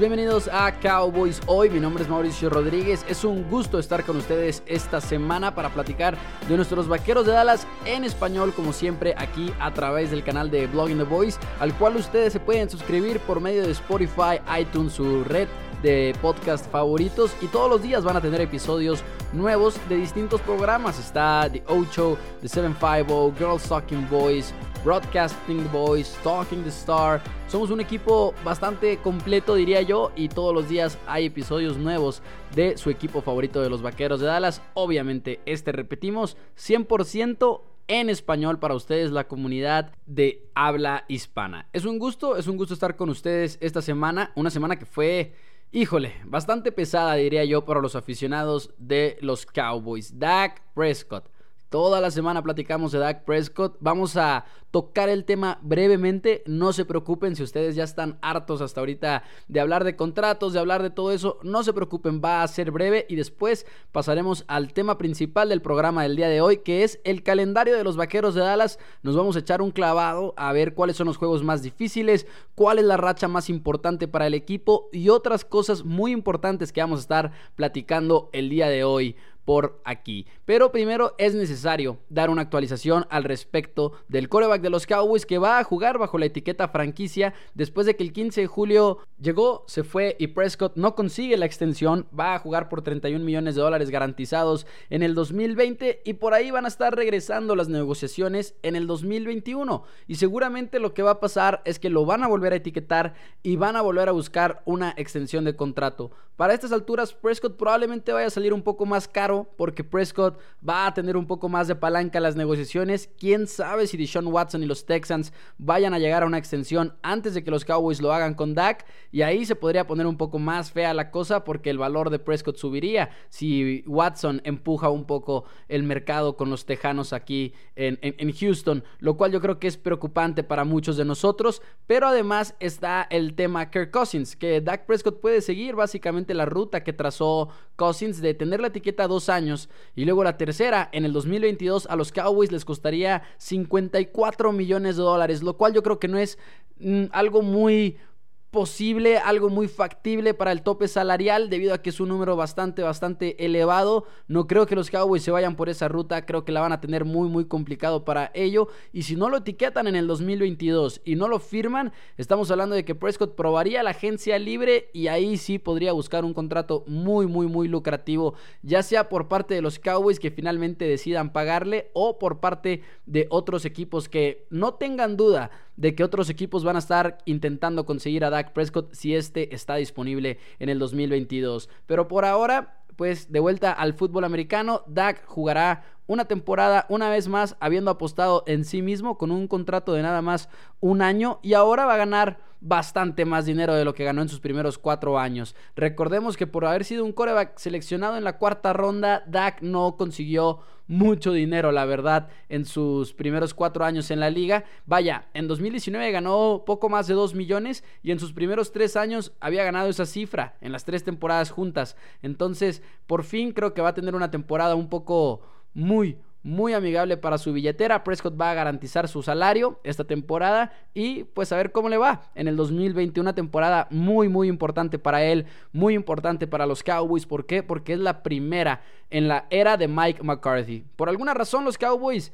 bienvenidos a Cowboys Hoy. Mi nombre es Mauricio Rodríguez. Es un gusto estar con ustedes esta semana para platicar de nuestros vaqueros de Dallas en español, como siempre, aquí a través del canal de Blogging the Boys, al cual ustedes se pueden suscribir por medio de Spotify, iTunes, su red de podcast favoritos y todos los días van a tener episodios nuevos de distintos programas. Está The Ocho, The 750, Girls Talking Boys, Broadcasting Boys, Talking the Star. Somos un equipo bastante completo, diría yo, y todos los días hay episodios nuevos de su equipo favorito de los Vaqueros de Dallas. Obviamente, este repetimos 100% en español para ustedes, la comunidad de habla hispana. Es un gusto, es un gusto estar con ustedes esta semana, una semana que fue Híjole, bastante pesada diría yo para los aficionados de los Cowboys. Dak Prescott Toda la semana platicamos de Dak Prescott. Vamos a tocar el tema brevemente. No se preocupen si ustedes ya están hartos hasta ahorita de hablar de contratos, de hablar de todo eso. No se preocupen, va a ser breve y después pasaremos al tema principal del programa del día de hoy, que es el calendario de los Vaqueros de Dallas. Nos vamos a echar un clavado a ver cuáles son los juegos más difíciles, cuál es la racha más importante para el equipo y otras cosas muy importantes que vamos a estar platicando el día de hoy por aquí. Pero primero es necesario dar una actualización al respecto del coreback de los Cowboys que va a jugar bajo la etiqueta franquicia después de que el 15 de julio llegó, se fue y Prescott no consigue la extensión. Va a jugar por 31 millones de dólares garantizados en el 2020 y por ahí van a estar regresando las negociaciones en el 2021. Y seguramente lo que va a pasar es que lo van a volver a etiquetar y van a volver a buscar una extensión de contrato. Para estas alturas, Prescott probablemente vaya a salir un poco más caro porque Prescott va a tener un poco más de palanca en las negociaciones. Quién sabe si Deshaun Watson y los Texans vayan a llegar a una extensión antes de que los Cowboys lo hagan con Dak. Y ahí se podría poner un poco más fea la cosa porque el valor de Prescott subiría si Watson empuja un poco el mercado con los Tejanos aquí en, en Houston. Lo cual yo creo que es preocupante para muchos de nosotros. Pero además está el tema Kirk Cousins, que Dak Prescott puede seguir básicamente la ruta que trazó Cousins de tener la etiqueta 2 años. Y luego la tercera, en el 2022 a los Cowboys les costaría 54 millones de dólares, lo cual yo creo que no es mm, algo muy posible, algo muy factible para el tope salarial debido a que es un número bastante, bastante elevado. No creo que los Cowboys se vayan por esa ruta, creo que la van a tener muy, muy complicado para ello. Y si no lo etiquetan en el 2022 y no lo firman, estamos hablando de que Prescott probaría la agencia libre y ahí sí podría buscar un contrato muy, muy, muy lucrativo, ya sea por parte de los Cowboys que finalmente decidan pagarle o por parte de otros equipos que no tengan duda de que otros equipos van a estar intentando conseguir a Dak Prescott si este está disponible en el 2022. Pero por ahora, pues de vuelta al fútbol americano, Dak jugará una temporada una vez más habiendo apostado en sí mismo con un contrato de nada más un año y ahora va a ganar bastante más dinero de lo que ganó en sus primeros cuatro años. Recordemos que por haber sido un coreback seleccionado en la cuarta ronda, Dak no consiguió mucho dinero, la verdad, en sus primeros cuatro años en la liga. Vaya, en 2019 ganó poco más de 2 millones y en sus primeros tres años había ganado esa cifra en las tres temporadas juntas. Entonces, por fin creo que va a tener una temporada un poco muy, muy amigable para su billetera. Prescott va a garantizar su salario esta temporada y pues a ver cómo le va en el 2021. Una temporada muy, muy importante para él, muy importante para los Cowboys. ¿Por qué? Porque es la primera en la era de Mike McCarthy. Por alguna razón los Cowboys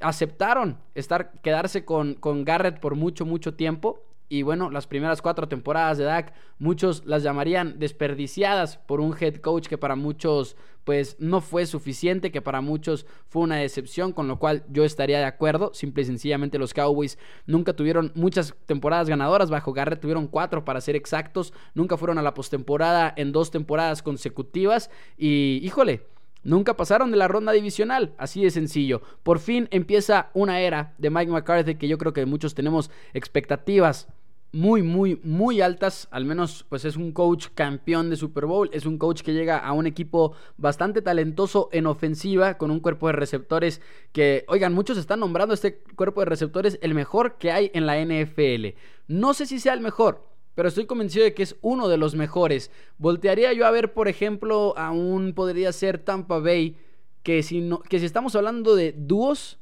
aceptaron estar, quedarse con, con Garrett por mucho, mucho tiempo. Y bueno, las primeras cuatro temporadas de Dak, muchos las llamarían desperdiciadas por un head coach que para muchos pues no fue suficiente, que para muchos fue una decepción, con lo cual yo estaría de acuerdo. Simple y sencillamente los Cowboys nunca tuvieron muchas temporadas ganadoras bajo Garrett, tuvieron cuatro para ser exactos, nunca fueron a la postemporada en dos temporadas consecutivas y híjole. Nunca pasaron de la ronda divisional, así de sencillo. Por fin empieza una era de Mike McCarthy que yo creo que muchos tenemos expectativas muy, muy, muy altas. Al menos, pues es un coach campeón de Super Bowl. Es un coach que llega a un equipo bastante talentoso en ofensiva, con un cuerpo de receptores que, oigan, muchos están nombrando este cuerpo de receptores el mejor que hay en la NFL. No sé si sea el mejor, pero estoy convencido de que es uno de los mejores. Voltearía yo a ver, por ejemplo, a un, podría ser Tampa Bay, que si, no, que si estamos hablando de dúos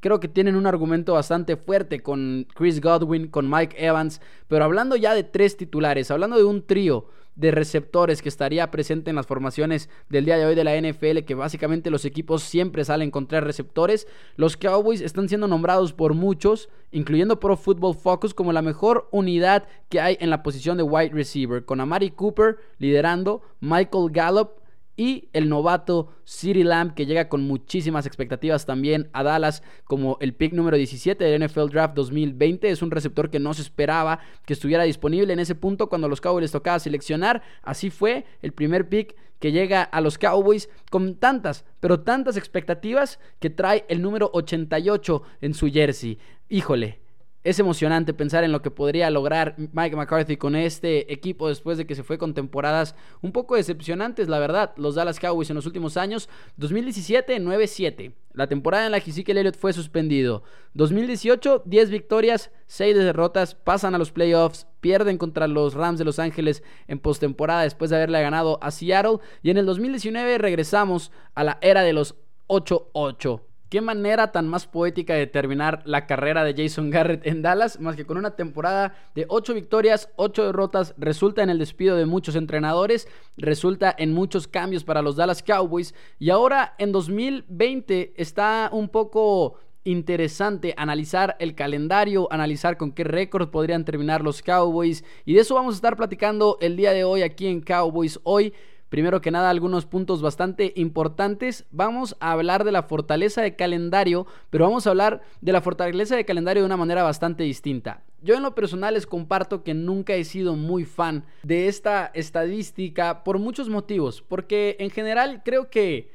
creo que tienen un argumento bastante fuerte con Chris Godwin, con Mike Evans, pero hablando ya de tres titulares, hablando de un trío de receptores que estaría presente en las formaciones del día de hoy de la NFL, que básicamente los equipos siempre salen con tres receptores. Los Cowboys están siendo nombrados por muchos, incluyendo Pro Football Focus, como la mejor unidad que hay en la posición de wide receiver, con Amari Cooper liderando, Michael Gallup y el novato City Lamb que llega con muchísimas expectativas también a Dallas como el pick número 17 del NFL Draft 2020. Es un receptor que no se esperaba que estuviera disponible en ese punto cuando los Cowboys tocaba seleccionar. Así fue el primer pick que llega a los Cowboys con tantas, pero tantas expectativas que trae el número 88 en su jersey. Híjole, es emocionante pensar en lo que podría lograr Mike McCarthy con este equipo después de que se fue con temporadas un poco decepcionantes, la verdad. Los Dallas Cowboys en los últimos años, 2017 9-7, la temporada en la que Ezekiel Elliott fue suspendido. 2018 10 victorias, 6 derrotas, pasan a los playoffs, pierden contra los Rams de Los Ángeles en postemporada después de haberle ganado a Seattle y en el 2019 regresamos a la era de los 8-8. Qué manera tan más poética de terminar la carrera de Jason Garrett en Dallas, más que con una temporada de 8 victorias, 8 derrotas, resulta en el despido de muchos entrenadores, resulta en muchos cambios para los Dallas Cowboys y ahora en 2020 está un poco interesante analizar el calendario, analizar con qué récord podrían terminar los Cowboys y de eso vamos a estar platicando el día de hoy aquí en Cowboys hoy. Primero que nada, algunos puntos bastante importantes. Vamos a hablar de la fortaleza de calendario, pero vamos a hablar de la fortaleza de calendario de una manera bastante distinta. Yo en lo personal les comparto que nunca he sido muy fan de esta estadística por muchos motivos, porque en general creo que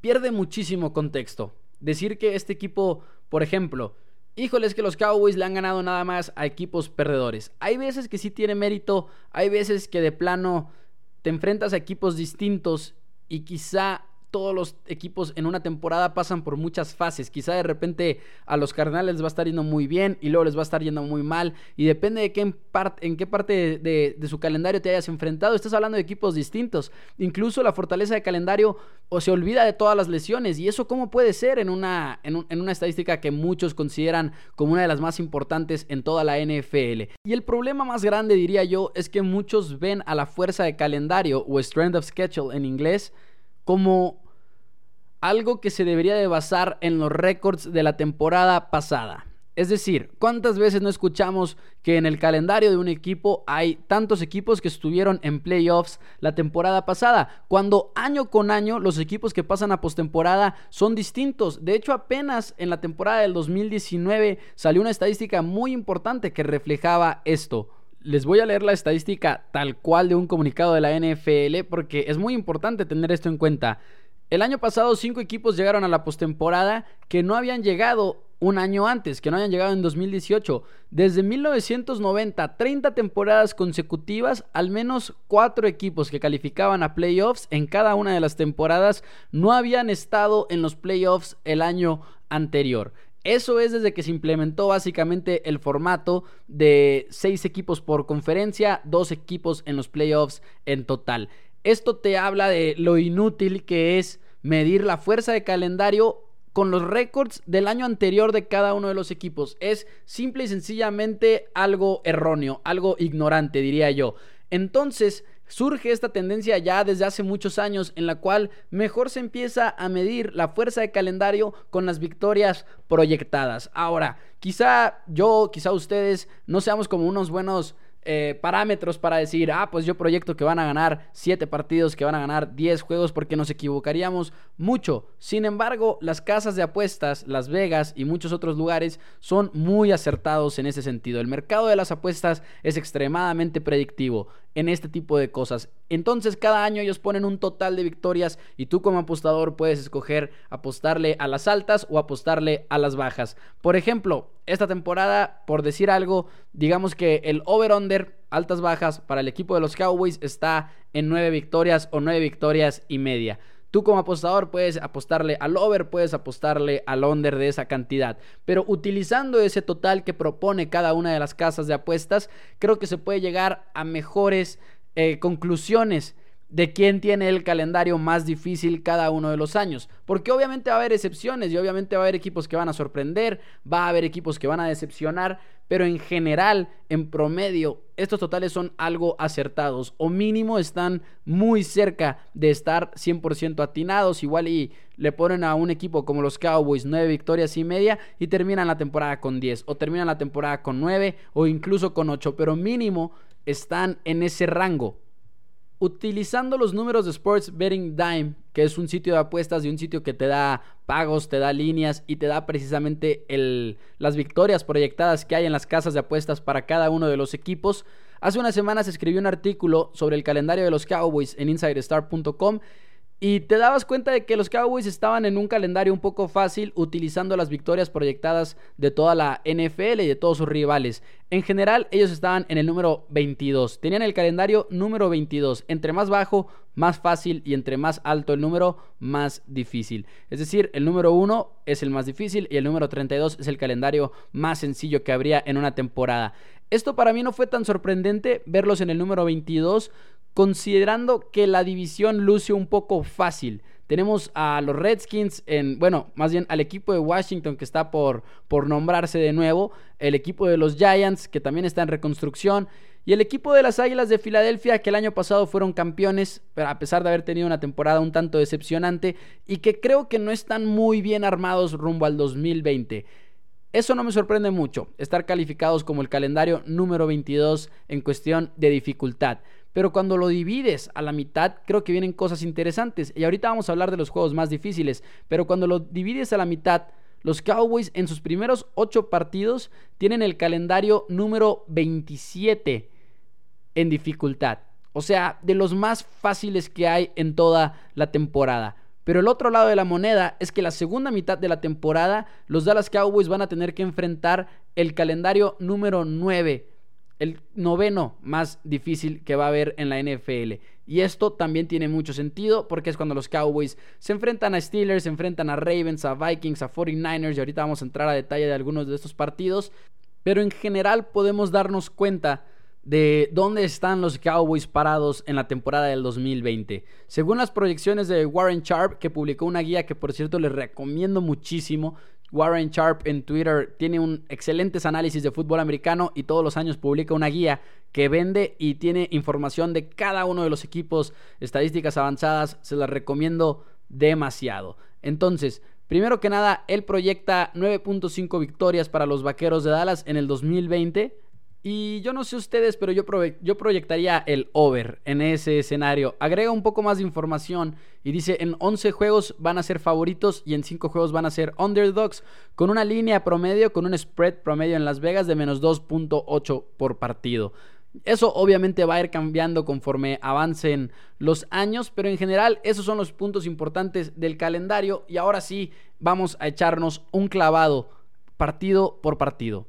pierde muchísimo contexto. Decir que este equipo, por ejemplo, Híjoles que los Cowboys le han ganado nada más a equipos perdedores. Hay veces que sí tiene mérito, hay veces que de plano te enfrentas a equipos distintos y quizá todos los equipos en una temporada pasan por muchas fases. Quizá de repente a los Cardenales les va a estar yendo muy bien y luego les va a estar yendo muy mal. Y depende de qué en, en qué parte de, su calendario te hayas enfrentado. Estás hablando de equipos distintos. Incluso la fortaleza de calendario o se olvida de todas las lesiones. ¿Y eso cómo puede ser en una, en, en una estadística que muchos consideran como una de las más importantes en toda la NFL? Y el problema más grande, diría yo, es que muchos ven a la fuerza de calendario o strength of schedule en inglés como algo que se debería de basar en los récords de la temporada pasada. Es decir, ¿cuántas veces no escuchamos que en el calendario de un equipo hay tantos equipos que estuvieron en playoffs la temporada pasada? Cuando año con año los equipos que pasan a postemporada son distintos. De hecho, apenas en la temporada del 2019 salió una estadística muy importante que reflejaba esto. Les voy a leer la estadística tal cual de un comunicado de la NFL porque es muy importante tener esto en cuenta. El año pasado cinco equipos llegaron a la postemporada que no habían llegado un año antes, que no habían llegado en 2018. Desde 1990, 30 temporadas consecutivas, al menos cuatro equipos que calificaban a playoffs en cada una de las temporadas no habían estado en los playoffs el año anterior. Eso es desde que se implementó básicamente el formato de seis equipos por conferencia, dos equipos en los playoffs en total. Esto te habla de lo inútil que es medir la fuerza de calendario con los récords del año anterior de cada uno de los equipos. Es simple y sencillamente algo erróneo, algo ignorante, diría yo. Entonces, surge esta tendencia ya desde hace muchos años en la cual mejor se empieza a medir la fuerza de calendario con las victorias proyectadas. Ahora, quizá yo, quizá ustedes no seamos como unos buenos eh, parámetros para decir, ah, pues yo proyecto que van a ganar 7 partidos, que van a ganar 10 juegos, porque nos equivocaríamos mucho. Sin embargo, las casas de apuestas, Las Vegas y muchos otros lugares son muy acertados en ese sentido. El mercado de las apuestas es extremadamente predictivo en este tipo de cosas. Entonces cada año ellos ponen un total de victorias y tú como apostador puedes escoger apostarle a las altas o apostarle a las bajas. Por ejemplo, esta temporada, por decir algo, digamos que el over-under altas bajas para el equipo de los Cowboys está en 9 victorias o 9 victorias y media. Tú como apostador puedes apostarle al over, puedes apostarle al under de esa cantidad. Pero utilizando ese total que propone cada una de las casas de apuestas, creo que se puede llegar a mejores eh, conclusiones de quién tiene el calendario más difícil cada uno de los años. Porque obviamente va a haber excepciones y obviamente va a haber equipos que van a sorprender, va a haber equipos que van a decepcionar, pero en general, en promedio, estos totales son algo acertados o mínimo están muy cerca de estar 100% atinados. Igual y le ponen a un equipo como los Cowboys 9 victorias y media y terminan la temporada con 10 o terminan la temporada con 9 o incluso con 8, pero mínimo están en ese rango. Utilizando los números de Sports Betting Dime, que es un sitio de apuestas y un sitio que te da pagos, te da líneas y te da precisamente las victorias proyectadas que hay en las casas de apuestas para cada uno de los equipos. Hace unas semanas escribí un artículo sobre el calendario de los Cowboys en InsiderStar.com y te dabas cuenta de que los Cowboys estaban en un calendario un poco fácil utilizando las victorias proyectadas de toda la NFL y de todos sus rivales. En general, ellos estaban en el número 22. Tenían el calendario número 22. Entre más bajo, más fácil y entre más alto el número, más difícil. Es decir, el número 1 es el más difícil y el número 32 es el calendario más sencillo que habría en una temporada. Esto para mí no fue tan sorprendente verlos en el número 22 considerando que la división luce un poco fácil. Tenemos a los Redskins en, bueno, más bien al equipo de Washington que está por, por nombrarse de nuevo, el equipo de los Giants que también está en reconstrucción y el equipo de las Águilas de Filadelfia que el año pasado fueron campeones, pero a pesar de haber tenido una temporada un tanto decepcionante y que creo que no están muy bien armados rumbo al 2020. Eso no me sorprende mucho, estar calificados como el calendario número 22 en cuestión de dificultad. Pero cuando lo divides a la mitad, creo que vienen cosas interesantes. Y ahorita vamos a hablar de los juegos más difíciles. Pero cuando lo divides a la mitad, los Cowboys en sus primeros 8 partidos tienen el calendario número 27 en dificultad. O sea, de los más fáciles que hay en toda la temporada. Pero el otro lado de la moneda es que la segunda mitad de la temporada los Dallas Cowboys van a tener que enfrentar el calendario número 9 el noveno más difícil que va a haber en la NFL. Y esto también tiene mucho sentido porque es cuando los Cowboys se enfrentan a Steelers, se enfrentan a Ravens, a Vikings, a 49ers y ahorita vamos a entrar a detalle de algunos de estos partidos. Pero en general podemos darnos cuenta de dónde están los Cowboys parados en la temporada del 2020. Según las proyecciones de Warren Sharp, que publicó una guía que por cierto les recomiendo muchísimo, Warren Sharp en Twitter tiene un excelentes análisis de fútbol americano y todos los años publica una guía que vende y tiene información de cada uno de los equipos, estadísticas avanzadas, se las recomiendo demasiado. Entonces, primero que nada, él proyecta 9.5 victorias para los Vaqueros de Dallas en el 2020 y yo no sé ustedes, pero yo, proyectaría el over en ese escenario. Agrega un poco más de información y dice en 11 juegos van a ser favoritos y en 5 juegos van a ser underdogs con una línea promedio, con un spread promedio en Las Vegas de menos 2.8 por partido. Eso obviamente va a ir cambiando conforme avancen los años, pero en general esos son los puntos importantes del calendario y ahora sí vamos a echarnos un clavado partido por partido.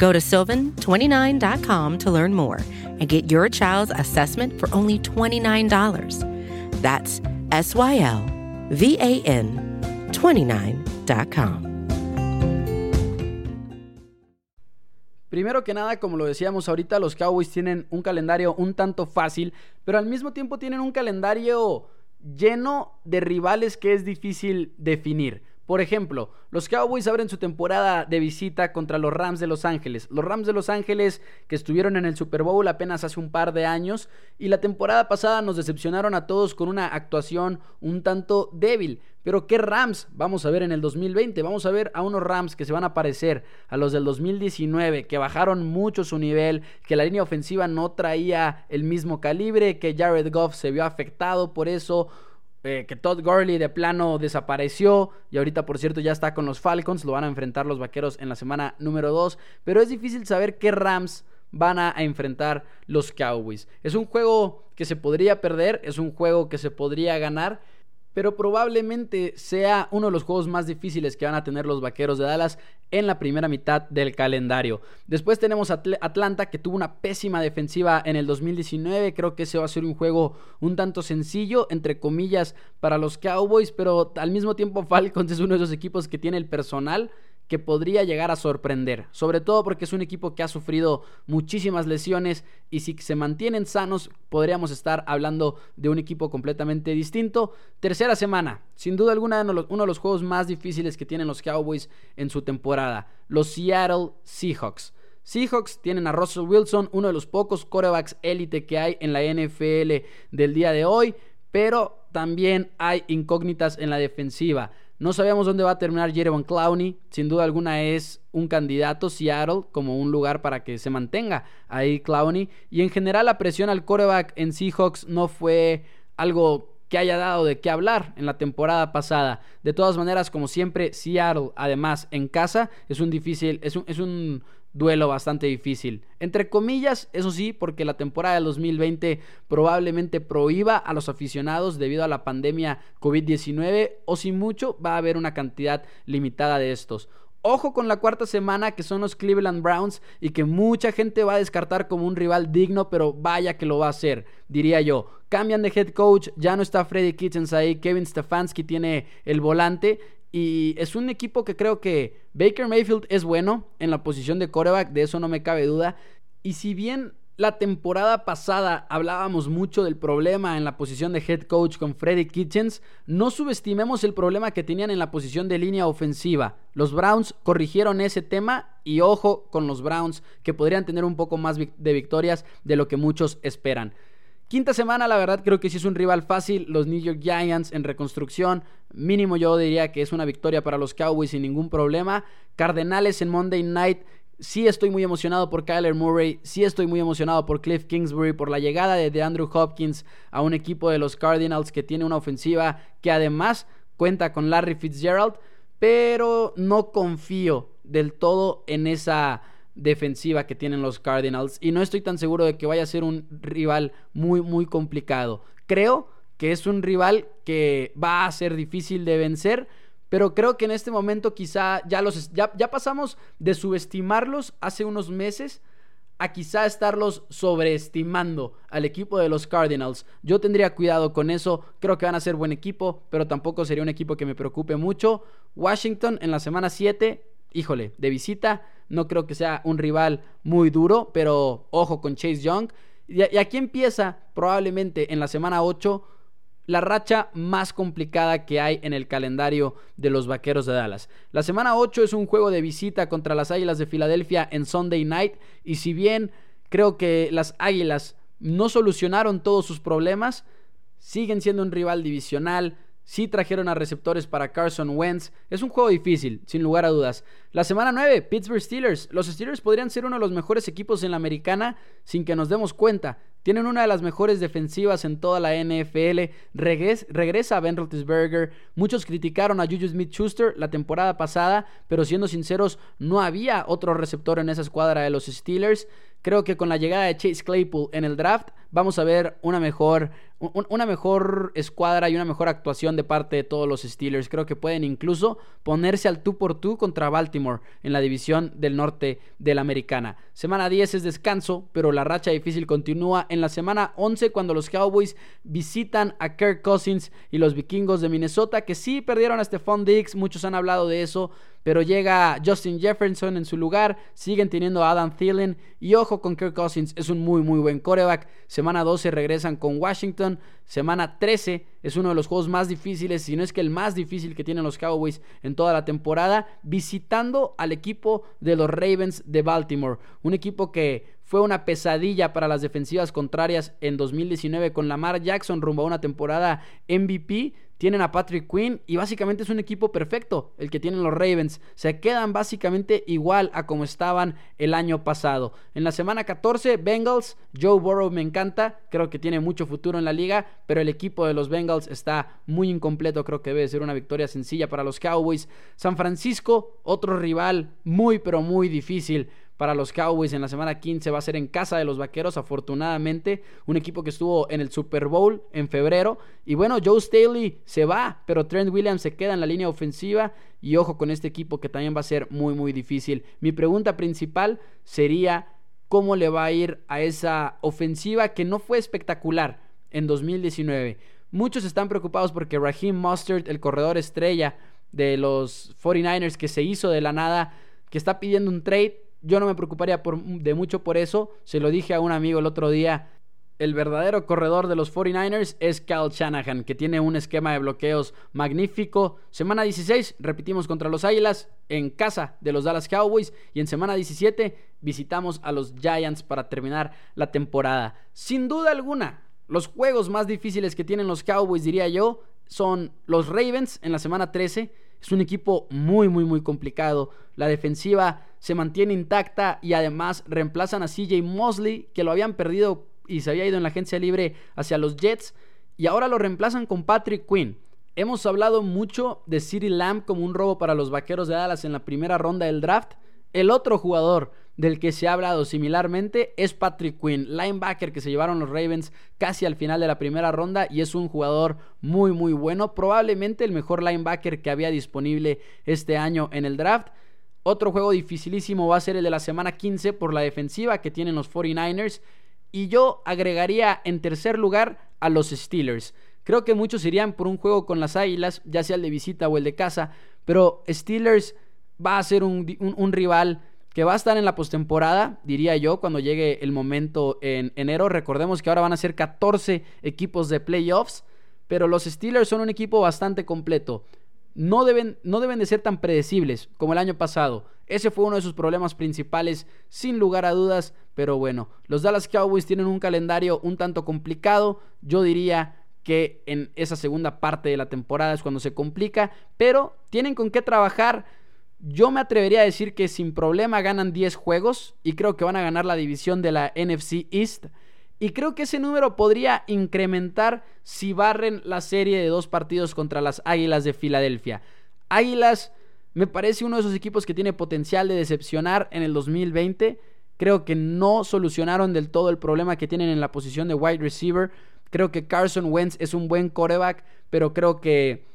Go to sylvan29.com to learn more and get your child's assessment for only $29. That's S Y L V A N 29.com. Primero que nada, como lo decíamos ahorita, los Cowboys tienen un calendario un tanto fácil, pero al mismo tiempo tienen un calendario lleno de rivales que es difícil definir. Por ejemplo, los Cowboys abren su temporada de visita contra los Rams de Los Ángeles. Los Rams de Los Ángeles que estuvieron en el Super Bowl apenas hace un par de años y la temporada pasada nos decepcionaron a todos con una actuación un tanto débil. Pero ¿qué Rams vamos a ver en el 2020? Vamos a ver a unos Rams que se van a parecer a los del 2019, que bajaron mucho su nivel, que la línea ofensiva no traía el mismo calibre, que Jared Goff se vio afectado por eso. Eh, que Todd Gurley de plano desapareció y ahorita por cierto ya está con los Falcons, lo van a enfrentar los Vaqueros en la semana número 2, pero es difícil saber qué Rams van a enfrentar los Cowboys. Es un juego que se podría perder, es un juego que se podría ganar pero probablemente sea uno de los juegos más difíciles que van a tener los Vaqueros de Dallas en la primera mitad del calendario. Después tenemos Atlanta que tuvo una pésima defensiva en el 2019, creo que ese va a ser un juego un tanto sencillo, entre comillas, para los Cowboys, pero al mismo tiempo Falcons es uno de esos equipos que tiene el personal que podría llegar a sorprender, sobre todo porque es un equipo que ha sufrido muchísimas lesiones y si se mantienen sanos podríamos estar hablando de un equipo completamente distinto. Tercera semana, sin duda alguna uno de los juegos más difíciles que tienen los Cowboys en su temporada, los Seattle Seahawks. Seahawks tienen a Russell Wilson, uno de los pocos corebacks élite que hay en la NFL del día de hoy, pero también hay incógnitas en la defensiva. No sabemos dónde va a terminar Jeremy Clowney. Sin duda alguna es un candidato Seattle como un lugar para que se mantenga ahí Clowney. Y en general la presión al quarterback en Seahawks no fue algo que haya dado de qué hablar en la temporada pasada. De todas maneras, como siempre, Seattle, además en casa, es un difícil, es un, es un duelo bastante difícil. Entre comillas, eso sí, porque la temporada del 2020 probablemente prohíba a los aficionados debido a la pandemia COVID-19 o si mucho va a haber una cantidad limitada de estos. Ojo con la cuarta semana que son los Cleveland Browns y que mucha gente va a descartar como un rival digno, pero vaya que lo va a hacer, diría yo. Cambian de head coach, ya no está Freddy Kitchens ahí, Kevin Stefanski tiene el volante y es un equipo que creo que Baker Mayfield es bueno en la posición de coreback, de eso no me cabe duda. Y si bien la temporada pasada hablábamos mucho del problema en la posición de head coach con Freddy Kitchens, no subestimemos el problema que tenían en la posición de línea ofensiva. Los Browns corrigieron ese tema y ojo con los Browns que podrían tener un poco más de victorias de lo que muchos esperan. Quinta semana, la verdad, creo que sí es un rival fácil. Los New York Giants en reconstrucción. Mínimo yo diría que es una victoria para los Cowboys sin ningún problema. Cardenales en Monday Night. Sí estoy muy emocionado por Kyler Murray. Sí estoy muy emocionado por Cliff Kingsbury. Por la llegada de Andrew Hopkins a un equipo de los Cardinals que tiene una ofensiva que además cuenta con Larry Fitzgerald. Pero no confío del todo en esa defensiva que tienen los Cardinals y no estoy tan seguro de que vaya a ser un rival muy muy complicado. Creo que es un rival que va a ser difícil de vencer, pero creo que en este momento quizá ya los ya, ya pasamos de subestimarlos hace unos meses a quizá estarlos sobreestimando al equipo de los Cardinals. Yo tendría cuidado con eso, creo que van a ser buen equipo, pero tampoco sería un equipo que me preocupe mucho. Washington en la semana 7 híjole, de visita, no creo que sea un rival muy duro, pero ojo con Chase Young. Y, aquí empieza probablemente en la semana 8 la racha más complicada que hay en el calendario de los Vaqueros de Dallas. La semana 8 es un juego de visita contra las Águilas de Filadelfia en Sunday Night y si bien creo que las Águilas no solucionaron todos sus problemas, siguen siendo un rival divisional, Sí trajeron a receptores para Carson Wentz. Es un juego difícil, sin lugar a dudas. La semana 9, Pittsburgh Steelers. Los Steelers podrían ser uno de los mejores equipos en la americana sin que nos demos cuenta. Tienen una de las mejores defensivas en toda la NFL. regresa a Ben Roethlisberger. Muchos criticaron a Juju Smith-Schuster la temporada pasada, pero siendo sinceros, no había otro receptor en esa escuadra de los Steelers. Creo que con la llegada de Chase Claypool en el draft vamos a ver una mejor, una mejor escuadra y una mejor actuación de parte de todos los Steelers. Creo que pueden incluso ponerse al tú por tú contra Baltimore en la división del norte de la americana. Semana 10 es descanso, pero la racha difícil continúa en la semana 11 cuando los Cowboys visitan a Kirk Cousins y los vikingos de Minnesota que sí perdieron a Stephon Diggs, muchos han hablado de eso, pero llega Justin Jefferson en su lugar, siguen teniendo a Adam Thielen y ojo con Kirk Cousins, es un muy muy buen coreback. Semana 12 regresan con Washington, semana 13 es uno de los juegos más difíciles, si no es que el más difícil que tienen los Cowboys en toda la temporada, visitando al equipo de los Ravens de Baltimore, un equipo que fue una pesadilla para las defensivas contrarias en 2019 con Lamar Jackson rumbo a una temporada MVP. Tienen a Patrick Quinn y básicamente es un equipo perfecto el que tienen los Ravens. Se quedan básicamente igual a como estaban el año pasado. En la semana 14, Bengals, Joe Burrow me encanta, creo que tiene mucho futuro en la liga, pero el equipo de los Bengals está muy incompleto, creo que debe ser una victoria sencilla para los Cowboys. San Francisco, otro rival muy pero muy difícil para los Cowboys en la semana 15 va a ser en casa de los Vaqueros, afortunadamente, un equipo que estuvo en el Super Bowl en febrero. Y bueno, Joe Staley se va, pero Trent Williams se queda en la línea ofensiva y ojo con este equipo que también va a ser muy muy difícil. Mi pregunta principal sería cómo le va a ir a esa ofensiva que no fue espectacular en 2019. Muchos están preocupados porque Raheem Mustard, el corredor estrella de los 49ers que se hizo de la nada, que está pidiendo un trade, yo no me preocuparía por, de mucho por eso. Se lo dije a un amigo el otro día. El verdadero corredor de los 49ers es Kyle Shanahan, que tiene un esquema de bloqueos magnífico. Semana 16 repetimos contra los Águilas en casa de los Dallas Cowboys y en semana 17 visitamos a los Giants para terminar la temporada. Sin duda alguna, los juegos más difíciles que tienen los Cowboys, diría yo, son los Ravens en la semana 13 es un equipo muy, muy, muy complicado. La defensiva se mantiene intacta y además reemplazan a CJ Mosley, que lo habían perdido y se había ido en la agencia libre hacia los Jets. Y ahora lo reemplazan con Patrick Quinn. Hemos hablado mucho de City Lamb como un robo para los vaqueros de Dallas en la primera ronda del draft. El otro jugador del que se ha hablado similarmente es Patrick Quinn, linebacker que se llevaron los Ravens casi al final de la primera ronda y es un jugador muy muy bueno, probablemente el mejor linebacker que había disponible este año en el draft. Otro juego dificilísimo va a ser el de la semana 15 por la defensiva que tienen los 49ers y yo agregaría en tercer lugar a los Steelers. Creo que muchos irían por un juego con las Águilas, ya sea el de visita o el de casa, pero Steelers va a ser un, rival que va a estar en la postemporada, diría yo, cuando llegue el momento en enero. Recordemos que ahora van a ser 14 equipos de playoffs, pero los Steelers son un equipo bastante completo. No deben, no deben de ser tan predecibles como el año pasado. Ese fue uno de sus problemas principales, sin lugar a dudas. Pero bueno, los Dallas Cowboys tienen un calendario un tanto complicado. Yo diría que en esa segunda parte de la temporada es cuando se complica, pero tienen con qué trabajar yo me atrevería a decir que sin problema ganan 10 juegos y creo que van a ganar la división de la NFC East. Y creo que ese número podría incrementar si barren la serie de dos partidos contra las Águilas de Filadelfia. Águilas me parece uno de esos equipos que tiene potencial de decepcionar en el 2020. Creo que no solucionaron del todo el problema que tienen en la posición de wide receiver. Creo que Carson Wentz es un buen coreback, pero creo que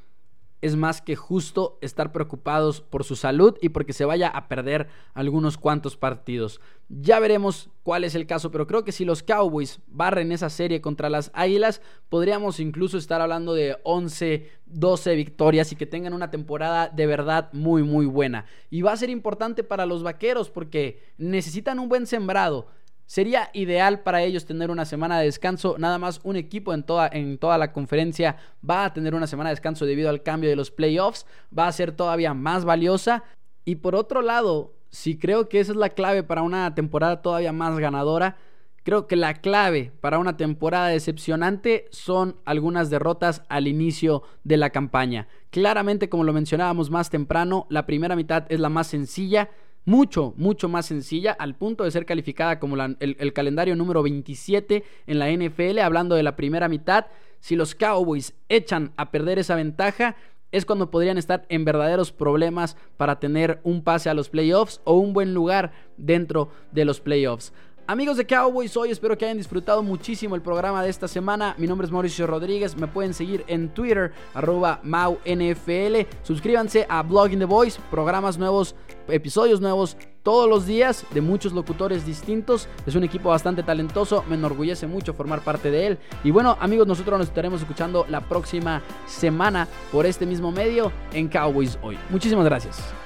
es más que justo estar preocupados por su salud y porque se vaya a perder algunos cuantos partidos. Ya veremos cuál es el caso, pero creo que si los Cowboys barren esa serie contra las Águilas, podríamos incluso estar hablando de 11, 12 victorias y que tengan una temporada de verdad muy, muy buena. Y va a ser importante para los Vaqueros porque necesitan un buen sembrado Sería ideal para ellos tener una semana de descanso. Nada más un equipo en toda, en toda la conferencia va a tener una semana de descanso debido al cambio de los playoffs. Va a ser todavía más valiosa. Y por otro lado, si creo que esa es la clave para una temporada todavía más ganadora, creo que la clave para una temporada decepcionante son algunas derrotas al inicio de la campaña. Claramente, como lo mencionábamos más temprano, la primera mitad es la más sencilla mucho, mucho más sencilla, al punto de ser calificada como el, calendario número 27 en la NFL, hablando de la primera mitad. Si los Cowboys echan a perder esa ventaja, es cuando podrían estar en verdaderos problemas para tener un pase a los playoffs o un buen lugar dentro de los playoffs. Amigos de Cowboys, hoy espero que hayan disfrutado muchísimo el programa de esta semana. Mi nombre es Mauricio Rodríguez, me pueden seguir en Twitter, arroba MauNFL. Suscríbanse a Blogging the Voice, programas nuevos, episodios nuevos todos los días de muchos locutores distintos. Es un equipo bastante talentoso, me enorgullece mucho formar parte de él. Y bueno, amigos, nosotros nos estaremos escuchando la próxima semana por este mismo medio en Cowboys Hoy. Muchísimas gracias.